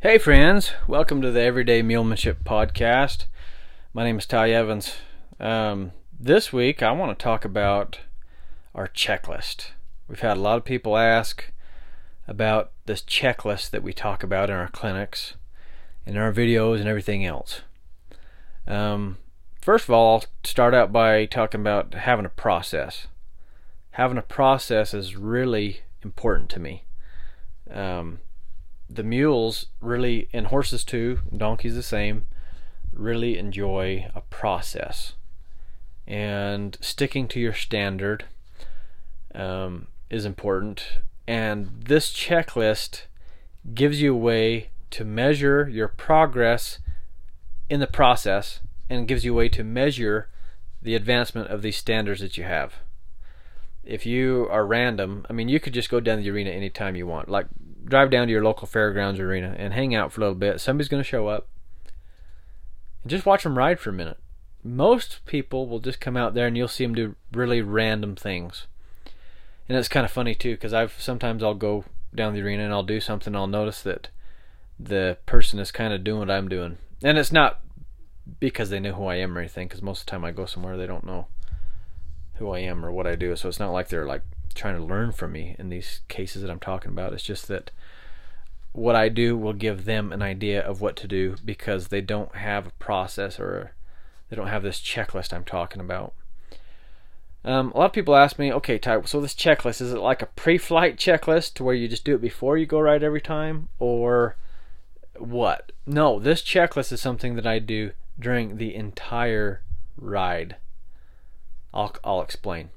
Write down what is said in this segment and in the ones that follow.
Hey, friends, welcome to the Everyday Mulemanship Podcast. My name is Ty Evans. Um, this week, I want to talk about our checklist. We've had a lot of people ask about this checklist that we talk about in our clinics, in our videos, and everything else. Um, first of all, I'll start out by talking about having a process. Having a process is really important to me. Um, the mules really, and horses too, donkeys the same, really enjoy a process. And sticking to your standard um, is important. And this checklist gives you a way to measure your progress in the process and gives you a way to measure the advancement of these standards that you have. If you are random, I mean, you could just go down the arena anytime you want. Like drive down to your local fairgrounds arena and hang out for a little bit. Somebody's going to show up. And just watch them ride for a minute. Most people will just come out there and you'll see them do really random things. And it's kind of funny too because I've sometimes I'll go down the arena and I'll do something. I'll notice that the person is kind of doing what I'm doing, and it's not because they know who I am or anything. Because most of the time I go somewhere they don't know who I am or what I do, so it's not like they're like trying to learn from me in these cases that I'm talking about. It's just that what I do will give them an idea of what to do because they don't have a process or they don't have this checklist I'm talking about. Um, a lot of people ask me, okay, Ty, so this checklist is it like a pre-flight checklist to where you just do it before you go ride every time, or what? No, this checklist is something that I do during the entire ride. I'll I'll explain.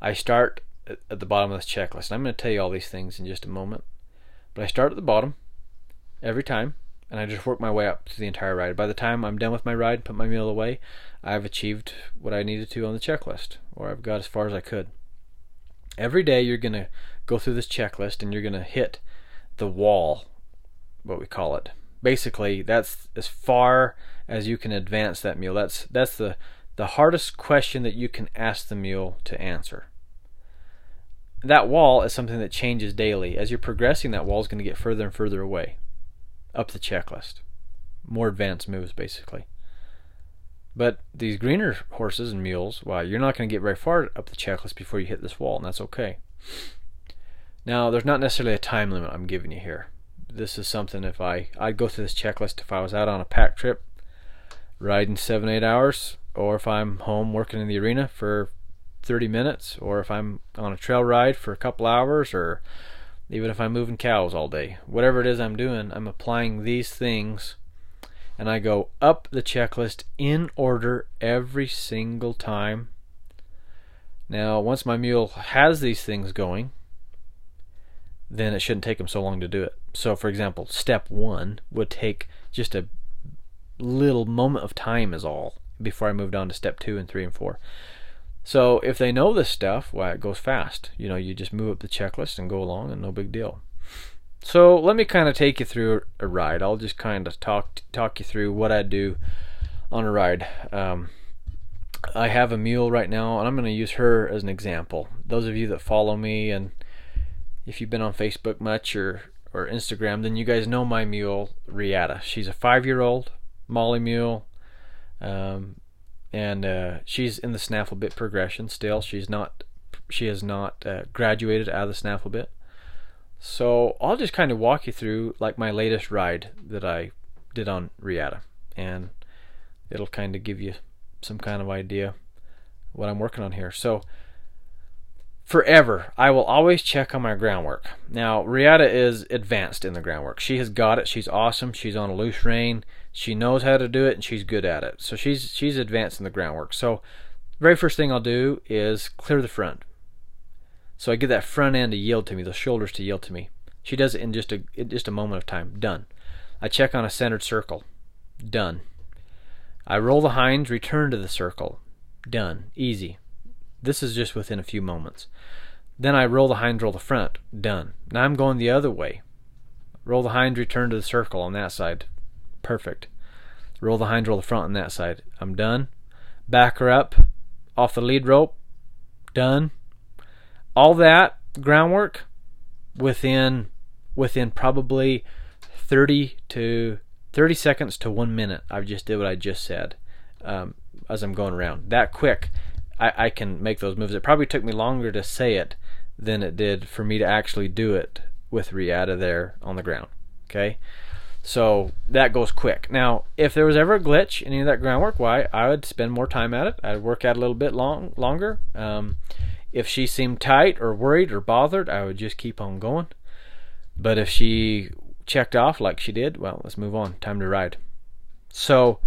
I start at the bottom of this checklist. And I'm going to tell you all these things in just a moment. But I start at the bottom every time, and I just work my way up to the entire ride. By the time I'm done with my ride, and put my meal away, I've achieved what I needed to on the checklist, or I've got as far as I could. Every day you're going to go through this checklist and you're going to hit the wall, what we call it. Basically, that's as far as you can advance that meal. That's that's the the hardest question that you can ask the mule to answer that wall is something that changes daily. As you're progressing, that wall is going to get further and further away up the checklist. More advanced moves, basically. But these greener horses and mules, well, you're not going to get very far up the checklist before you hit this wall, and that's okay. Now, there's not necessarily a time limit I'm giving you here. This is something if I I'd go through this checklist if I was out on a pack trip, riding seven eight hours, or if I'm home working in the arena for 30 minutes, or if I'm on a trail ride for a couple hours, or even if I'm moving cows all day. Whatever it is I'm doing, I'm applying these things and I go up the checklist in order every single time. Now, once my mule has these things going, then it shouldn't take him so long to do it. So, for example, step one would take just a little moment of time, is all, before I moved on to step two and three and four. So if they know this stuff, well, it goes fast. You know, you just move up the checklist and go along, and no big deal. So let me kind of take you through a ride. I'll just kind of talk talk you through what I do on a ride. Um, I have a mule right now, and I'm going to use her as an example. Those of you that follow me, and if you've been on Facebook much or or Instagram, then you guys know my mule Riata. She's a five-year-old Molly mule. Um, and uh, she's in the snaffle bit progression still. She's not, she has not uh, graduated out of the snaffle bit. So I'll just kind of walk you through like my latest ride that I did on Riata, and it'll kind of give you some kind of idea what I'm working on here. So forever, I will always check on my groundwork. Now Riata is advanced in the groundwork. She has got it. She's awesome. She's on a loose rein. She knows how to do it and she's good at it. So she's she's advanced in the groundwork. So very first thing I'll do is clear the front. So I get that front end to yield to me, those shoulders to yield to me. She does it in just a in just a moment of time. Done. I check on a centered circle. Done. I roll the hinds, return to the circle. Done. Easy. This is just within a few moments. Then I roll the hinds, roll the front. Done. Now I'm going the other way. Roll the hinds, return to the circle on that side. Perfect. Roll the hind, roll the front on that side. I'm done. Back her up off the lead rope. Done. All that groundwork within within probably 30 to 30 seconds to one minute. I just did what I just said um, as I'm going around. That quick, I, I can make those moves. It probably took me longer to say it than it did for me to actually do it with Riata there on the ground. Okay, so that goes quick. Now, if there was ever a glitch in any of that groundwork, why I would spend more time at it. I'd work at it a little bit long longer. Um, if she seemed tight or worried or bothered, I would just keep on going. But if she checked off like she did, well, let's move on. Time to ride. So,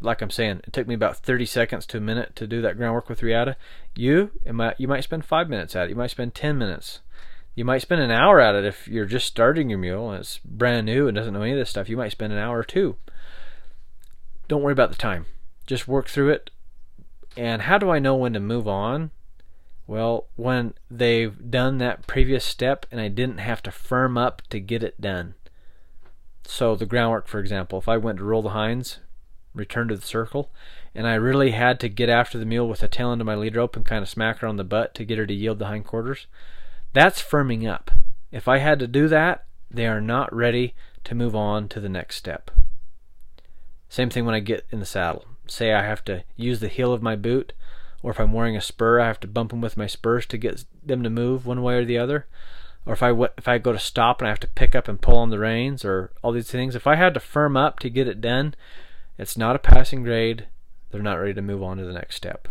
like I'm saying, it took me about 30 seconds to a minute to do that groundwork with Riata. You, might, you might spend five minutes at it. You might spend 10 minutes. You might spend an hour at it if you're just starting your mule and it's brand new and doesn't know any of this stuff. You might spend an hour or two. Don't worry about the time. Just work through it. And how do I know when to move on? Well, when they've done that previous step and I didn't have to firm up to get it done. So the groundwork, for example, if I went to roll the hinds, return to the circle, and I really had to get after the mule with the tail end of my lead rope and kind of smack her on the butt to get her to yield the hindquarters, that's firming up. If I had to do that, they are not ready to move on to the next step. Same thing when I get in the saddle. Say I have to use the heel of my boot or if I'm wearing a spur, I have to bump them with my spurs to get them to move one way or the other. Or if I if I go to stop and I have to pick up and pull on the reins, or all these things. If I had to firm up to get it done, it's not a passing grade. They're not ready to move on to the next step.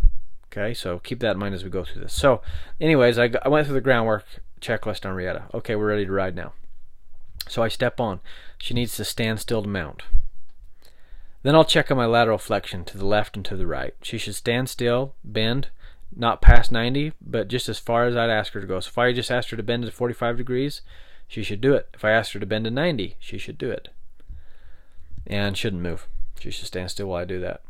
Okay, so keep that in mind as we go through this. So, anyways, I, I went through the groundwork checklist on Riata. Okay, we're ready to ride now. So I step on. She needs to stand still to mount. Then I'll check on my lateral flexion to the left and to the right. She should stand still, bend, not past 90, but just as far as I'd ask her to go. So if I just asked her to bend to 45 degrees, she should do it. If I asked her to bend to 90, she should do it. And shouldn't move. She should stand still while I do that.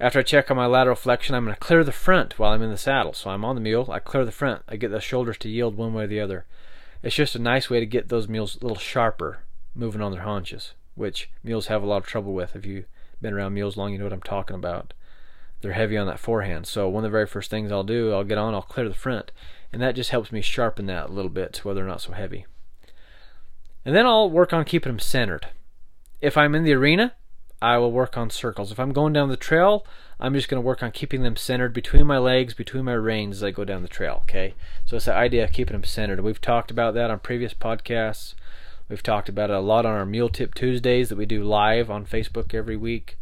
After I check on my lateral flexion, I'm going to clear the front while I'm in the saddle. So I'm on the mule, I clear the front. I get the shoulders to yield one way or the other. It's just a nice way to get those mules a little sharper moving on their haunches which mules have a lot of trouble with. If you've been around mules long, you know what I'm talking about. They're heavy on that forehand. So one of the very first things I'll do, I'll get on, I'll clear the front, and that just helps me sharpen that a little bit where they're not so heavy. And then I'll work on keeping them centered. If I'm in the arena, I will work on circles. If I'm going down the trail, I'm just going to work on keeping them centered between my legs, between my reins as I go down the trail. Okay, so it's the idea of keeping them centered. We've talked about that on previous podcasts. We've talked about it a lot on our Mule Tip Tuesdays that we do live on Facebook every week,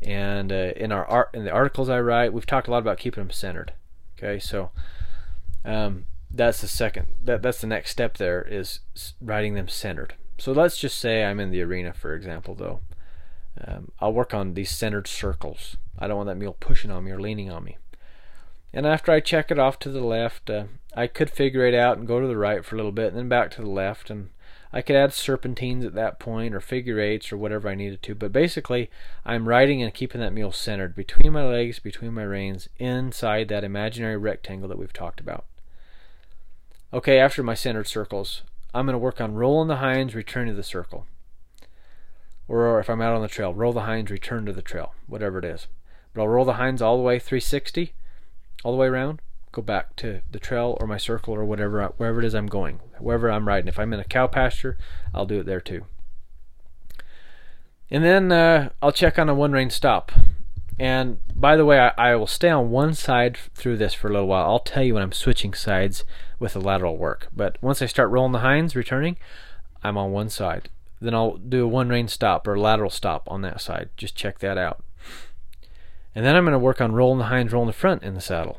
and uh, in our art in the articles I write, we've talked a lot about keeping them centered. Okay, so um, that's the second that that's the next step. There is writing them centered. So let's just say I'm in the arena, for example, though. Um, I'll work on these centered circles. I don't want that mule pushing on me or leaning on me. And after I check it off to the left, uh, I could figure it out and go to the right for a little bit, and then back to the left, and I could add serpentines at that point or figure eights or whatever I needed to. But basically, I'm riding and keeping that mule centered between my legs, between my reins, inside that imaginary rectangle that we've talked about. Okay, after my centered circles, I'm going to work on rolling the hinds, return to the circle. Or if I'm out on the trail, roll the hinds, return to the trail, whatever it is. But I'll roll the hinds all the way 360, all the way around, go back to the trail or my circle or whatever wherever it is I'm going, wherever I'm riding. If I'm in a cow pasture, I'll do it there too. And then uh, I'll check on a one rein stop. And by the way, I, I, will stay on one side through this for a little while. I'll tell you when I'm switching sides with the lateral work. But once I start rolling the hinds, returning, I'm on one side. Then I'll do a one rein stop or lateral stop on that side. Just check that out. And then I'm going to work on rolling the hinds, rolling the front in the saddle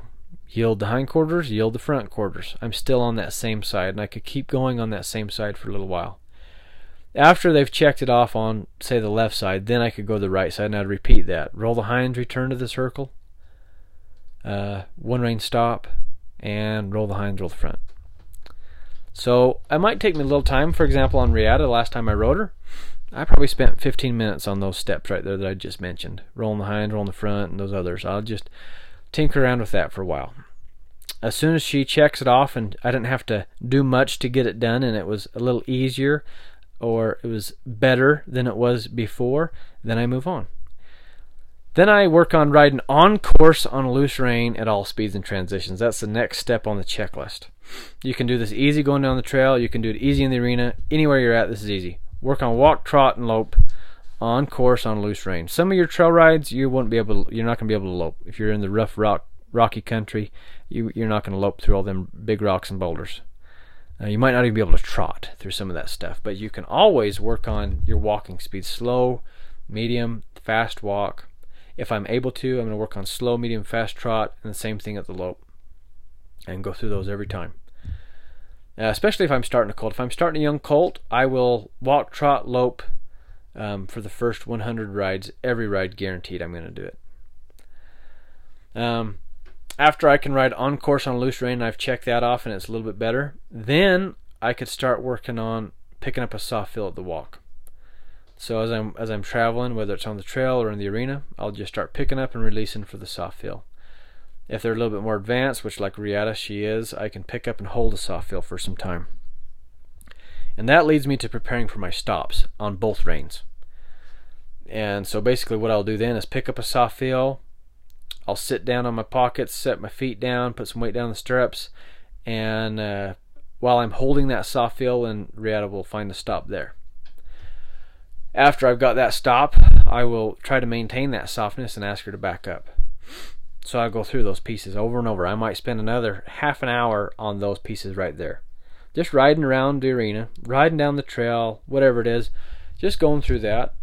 yield the hindquarters, yield the front quarters. I'm still on that same side, and I could keep going on that same side for a little while. After they've checked it off on, say, the left side, then I could go to the right side, and I'd repeat that. Roll the hinds, return to the circle, uh, one rein stop, and roll the hinds, roll the front. So it might take me a little time. For example, on Riata, the last time I rode her, I probably spent 15 minutes on those steps right there that I just mentioned. Rolling the hinds, rolling the front, and those others. I'll just tinker around with that for a while. As soon as she checks it off, and I didn't have to do much to get it done, and it was a little easier or it was better than it was before, then I move on. Then I work on riding on course on loose rein at all speeds and transitions. That's the next step on the checklist. You can do this easy going down the trail. You can do it easy in the arena. Anywhere you're at, this is easy. work on walk, trot, and lope on course on loose rein. Some of your trail rides you won't be able to, you're not going to be able to lope. If you're in the rough rock rocky country, you you're not going to lope through all them big rocks and boulders. Uh, you might not even be able to trot through some of that stuff, but you can always work on your walking speed, slow, medium, fast walk. If I'm able to, I'm going to work on slow, medium, fast trot, and the same thing at the lope, and go through those every time. Uh, especially if I'm starting a colt. If I'm starting a young colt, I will walk, trot, lope um, for the first 100 rides. Every ride guaranteed, I'm going to do it. Um, after I can ride on course on loose rein, I've checked that off and it's a little bit better. Then I could start working on picking up a soft feel at the walk. So as I'm as I'm traveling, whether it's on the trail or in the arena, I'll just start picking up and releasing for the soft feel. If they're a little bit more advanced, which like Riata she is, I can pick up and hold a soft feel for some time. And that leads me to preparing for my stops on both reins. And so basically what I'll do then is pick up a soft feel, I'll sit down on my pockets, set my feet down, put some weight down the stirrups, and uh, while I'm holding that soft feel, and Riata will find the stop there. After I've got that stop, I will try to maintain that softness and ask her to back up. So I go through those pieces over and over. I might spend another half an hour on those pieces right there. Just riding around the arena, riding down the trail, whatever it is, just going through that.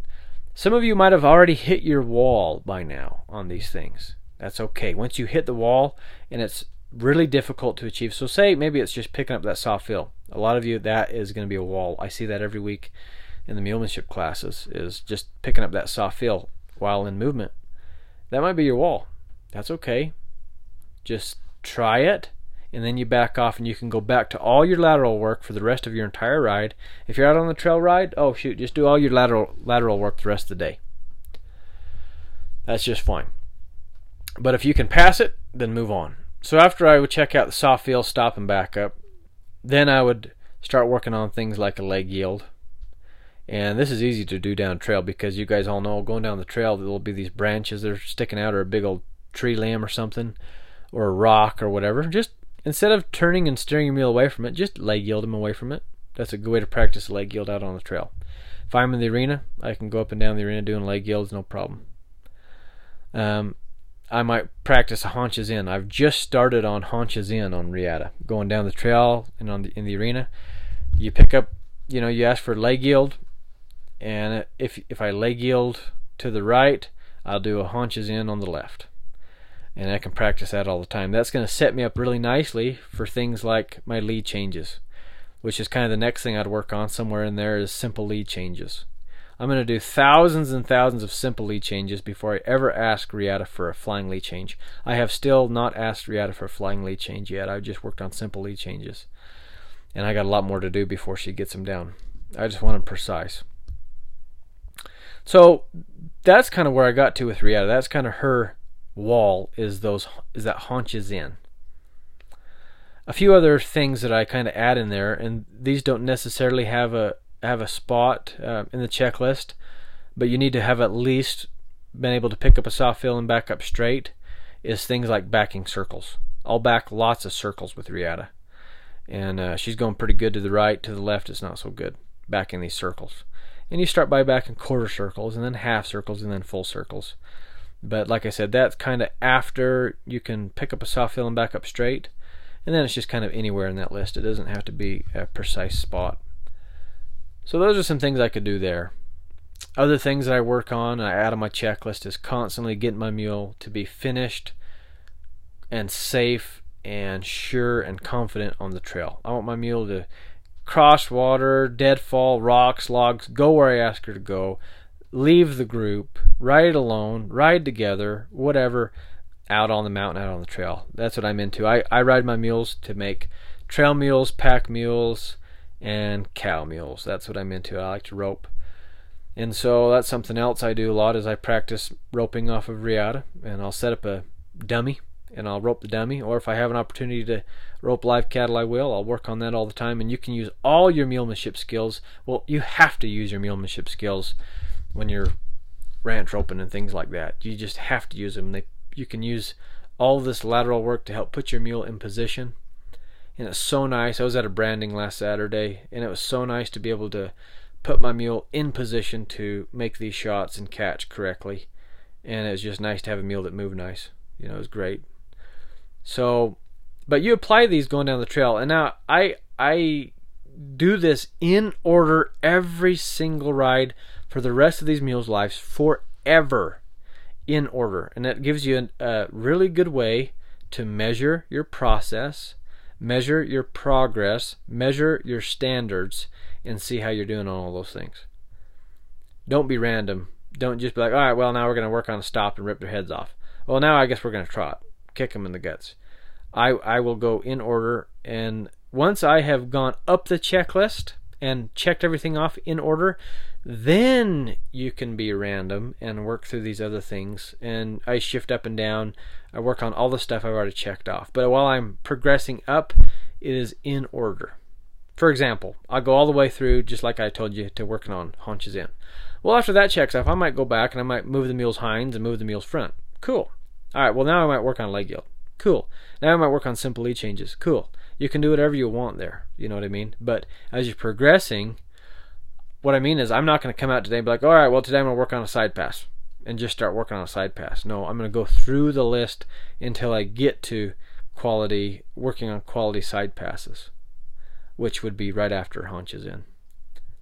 Some of you might have already hit your wall by now on these things. That's okay. Once you hit the wall and it's really difficult to achieve. So say maybe it's just picking up that soft feel. A lot of you that is going to be a wall. I see that every week in the mulemanship classes is just picking up that soft feel while in movement. That might be your wall. That's okay. Just try it and then you back off and you can go back to all your lateral work for the rest of your entire ride. If you're out on the trail ride, oh shoot, just do all your lateral lateral work the rest of the day. That's just fine. But if you can pass it, then move on. So after I would check out the soft feel, stop and back up, then I would start working on things like a leg yield. And this is easy to do down trail because you guys all know going down the trail there will be these branches that are sticking out or a big old tree limb or something or a rock or whatever. Just instead of turning and steering your mule away from it, just leg yield them away from it. That's a good way to practice leg yield out on the trail. If I'm in the arena, I can go up and down the arena doing leg yields, no problem. Um, I might practice haunches in. I've just started on haunches in on Riata, going down the trail and on the, in the arena. You pick up, you know, you ask for leg yield, and if if I leg yield to the right, I'll do a haunches in on the left, and I can practice that all the time. That's going to set me up really nicely for things like my lead changes, which is kind of the next thing I'd work on. Somewhere in there is simple lead changes. I'm going to do thousands and thousands of simple lead changes before I ever ask Riata for a flying lead change. I have still not asked Riata for a flying lead change yet. I've just worked on simple lead changes. And I got a lot more to do before she gets them down. I just want them precise. So that's kind of where I got to with Riata. That's kind of her wall is those is that haunches in. A few other things that I kind of add in there, and these don't necessarily have a have a spot uh, in the checklist, but you need to have at least been able to pick up a soft feel and back up straight, is things like backing circles. I'll back lots of circles with Riata. And uh, she's going pretty good to the right, to the left, it's not so good backing these circles. And you start by backing quarter circles, and then half circles, and then full circles. But like I said, that's kind of after you can pick up a soft feel and back up straight. And then it's just kind of anywhere in that list. It doesn't have to be a precise spot. So those are some things I could do there. Other things that I work on and I add on my checklist is constantly getting my mule to be finished and safe and sure and confident on the trail. I want my mule to cross water, deadfall, rocks, logs, go where I ask her to go, leave the group, ride alone, ride together, whatever, out on the mountain, out on the trail. That's what I'm into. I, I ride my mules to make trail mules, pack mules, and cow mules. That's what I'm into. I like to rope. And so that's something else I do a lot is I practice roping off of Riata and I'll set up a dummy and I'll rope the dummy or if I have an opportunity to rope live cattle I will. I'll work on that all the time and you can use all your mulemanship skills. Well, you have to use your mulemanship skills when you're ranch roping and things like that. You just have to use them. They, you can use all this lateral work to help put your mule in position and it's so nice. I was at a branding last Saturday, and it was so nice to be able to put my mule in position to make these shots and catch correctly. And it was just nice to have a mule that moved nice. You know, it was great. So, but you apply these going down the trail, and now I I do this in order every single ride for the rest of these mules' lives forever in order. And that gives you a really good way to measure your process, measure your progress, measure your standards, and see how you're doing on all those things. Don't be random. Don't just be like, all right, well, now we're going to work on a stop and rip their heads off. Well, now I guess we're going to trot, kick them in the guts. I, I will go in order, and once I have gone up the checklist and checked everything off in order, then you can be random and work through these other things. And I shift up and down. I work on all the stuff I've already checked off. But while I'm progressing up, it is in order. For example, I'll go all the way through, just like I told you, to working on haunches in. Well, after that checks off, I might go back and I might move the mule's hinds and move the mule's front. Cool. All right, well, now I might work on leg yield. Cool. Now I might work on simple lead changes. Cool. You can do whatever you want there. You know what I mean? But as you're progressing, what I mean is, I'm not going to come out today and be like, all right, well, today I'm going to work on a side pass and just start working on a side pass. No, I'm going to go through the list until I get to quality, working on quality side passes, which would be right after haunches in.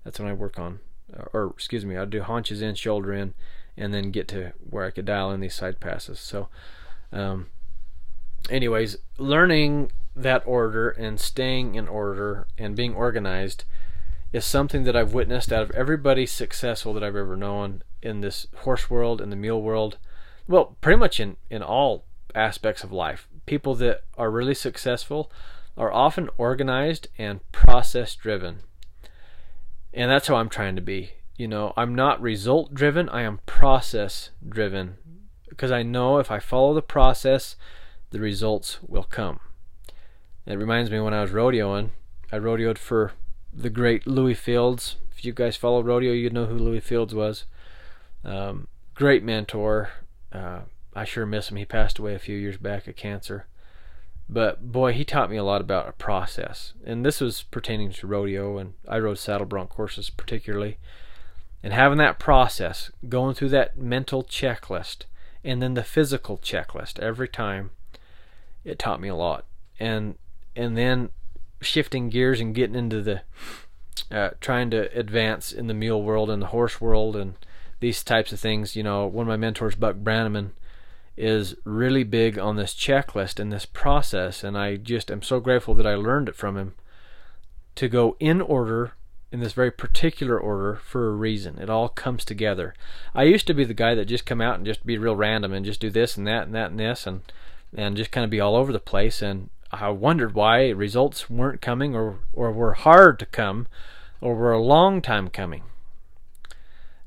That's when I work on, or excuse me, I'll do haunches in, shoulder in, and then get to where I could dial in these side passes. So, um, anyways, learning that order and staying in order and being organized is something that I've witnessed out of everybody successful that I've ever known in this horse world, in the mule world, well, pretty much in, in all aspects of life. People that are really successful are often organized and process driven. And that's how I'm trying to be. You know, I'm not result driven, I am process driven. Because I know if I follow the process, the results will come. It reminds me when I was rodeoing, I rodeoed for the great Lewis Fields. If you guys follow rodeo, you'd know who Lewis Fields was. Um, great mentor. Uh, I sure miss him. He passed away a few years back of cancer. But boy, he taught me a lot about a process. And this was pertaining to rodeo, and I rode saddle bronc horses particularly. And having that process, going through that mental checklist, and then the physical checklist every time, it taught me a lot. And and then shifting gears and getting into the uh, trying to advance in the mule world and the horse world and these types of things. You know, one of my mentors, Buck Brannaman, is really big on this checklist and this process, and I just am so grateful that I learned it from him to go in order in this very particular order for a reason. It all comes together. I used to be the guy that just come out and just be real random and just do this and that and that and this and and just kind of be all over the place and I wondered why results weren't coming or, or were hard to come or were a long time coming.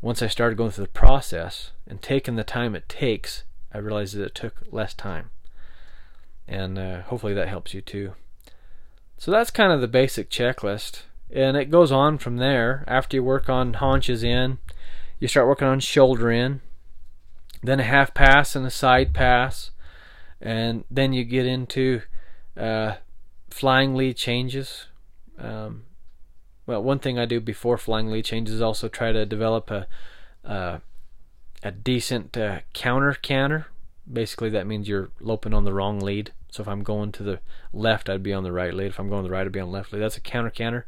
Once I started going through the process and taking the time it takes, I realized that it took less time. And uh, hopefully that helps you too. So that's kind of the basic checklist. And it goes on from there. After you work on haunches in, you start working on shoulder in, then a half pass and a side pass, and then you get into uh, flying lead changes. Um, well, one thing I do before flying lead changes is also try to develop a uh, a decent uh, counter canter. Basically, that means you're loping on the wrong lead. So if I'm going to the left, I'd be on the right lead. If I'm going to the right, I'd be on the left lead. That's a counter canter.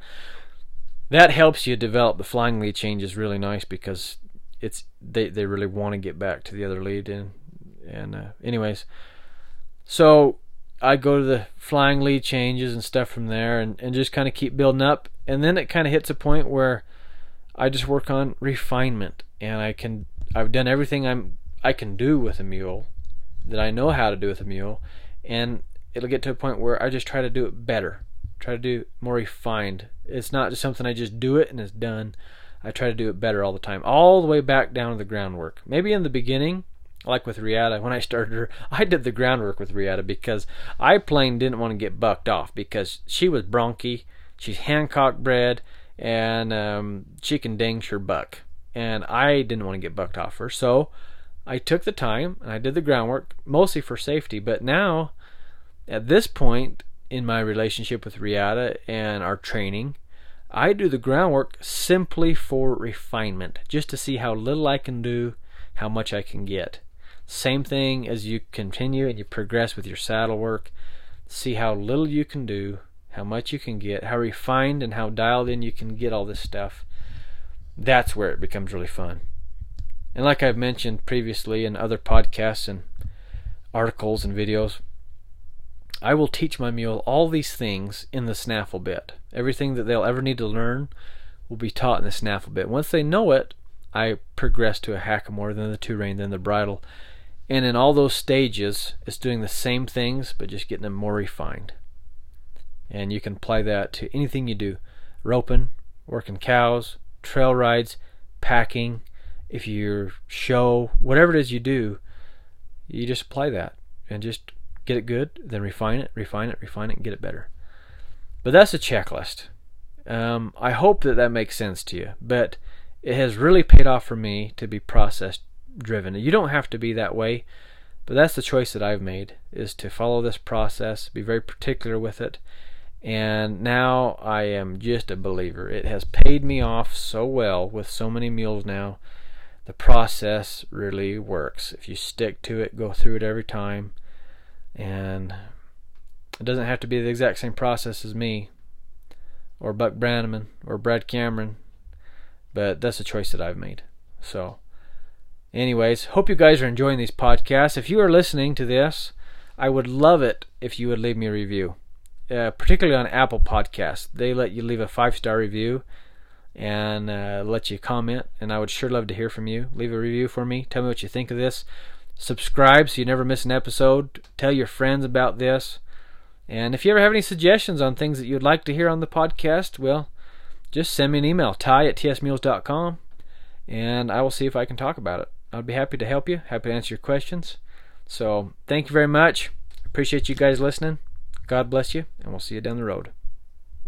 That helps you develop the flying lead changes really nice because it's they, they really want to get back to the other lead and and uh, anyways, so I go to the flying lead changes and stuff from there and, and just kind of keep building up. And then it kind of hits a point where I just work on refinement and I can I've done everything I'm I can do with a mule that I know how to do with a mule and it'll get to a point where I just try to do it better. Try to do more refined. It's not just something I just do it and it's done. I try to do it better all the time. All the way back down to the groundwork. Maybe in the beginning like with Riata, when I started her, I did the groundwork with Riata because I plain didn't want to get bucked off because she was bronky, she's Hancock bred, and um, she can dang sure buck. And I didn't want to get bucked off her, so I took the time and I did the groundwork mostly for safety. But now, at this point in my relationship with Riata and our training, I do the groundwork simply for refinement, just to see how little I can do, how much I can get. Same thing as you continue and you progress with your saddle work. See how little you can do, how much you can get, how refined and how dialed in you can get all this stuff. That's where it becomes really fun. And like I've mentioned previously in other podcasts and articles and videos, I will teach my mule all these things in the snaffle bit. Everything that they'll ever need to learn will be taught in the snaffle bit. Once they know it, I progress to a hackamore, then the two rein, then the bridle. And in all those stages, it's doing the same things, but just getting them more refined. And you can apply that to anything you do roping, working cows, trail rides, packing, if you show, whatever it is you do, you just apply that and just get it good, then refine it, refine it, refine it, and get it better. But that's a checklist. Um, I hope that that makes sense to you. But it has really paid off for me to be process driven. You don't have to be that way, but that's the choice that I've made is to follow this process, be very particular with it. And now I am just a believer. It has paid me off so well with so many meals now. The process really works. If you stick to it, go through it every time, and it doesn't have to be the exact same process as me, or Buck Brannaman, or Brad Cameron, but that's a choice that I've made. So, anyways, hope you guys are enjoying these podcasts. If you are listening to this, I would love it if you would leave me a review, uh, particularly on Apple Podcasts. They let you leave a five star review and uh, let you comment, and I would sure love to hear from you. Leave a review for me. Tell me what you think of this. Subscribe so you never miss an episode. Tell your friends about this. And if you ever have any suggestions on things that you'd like to hear on the podcast, well, just send me an email, ty at tsmules.com, and I will see if I can talk about it. I'd be happy to help you, happy to answer your questions. So, thank you very much. Appreciate you guys listening. God bless you, and we'll see you down the road.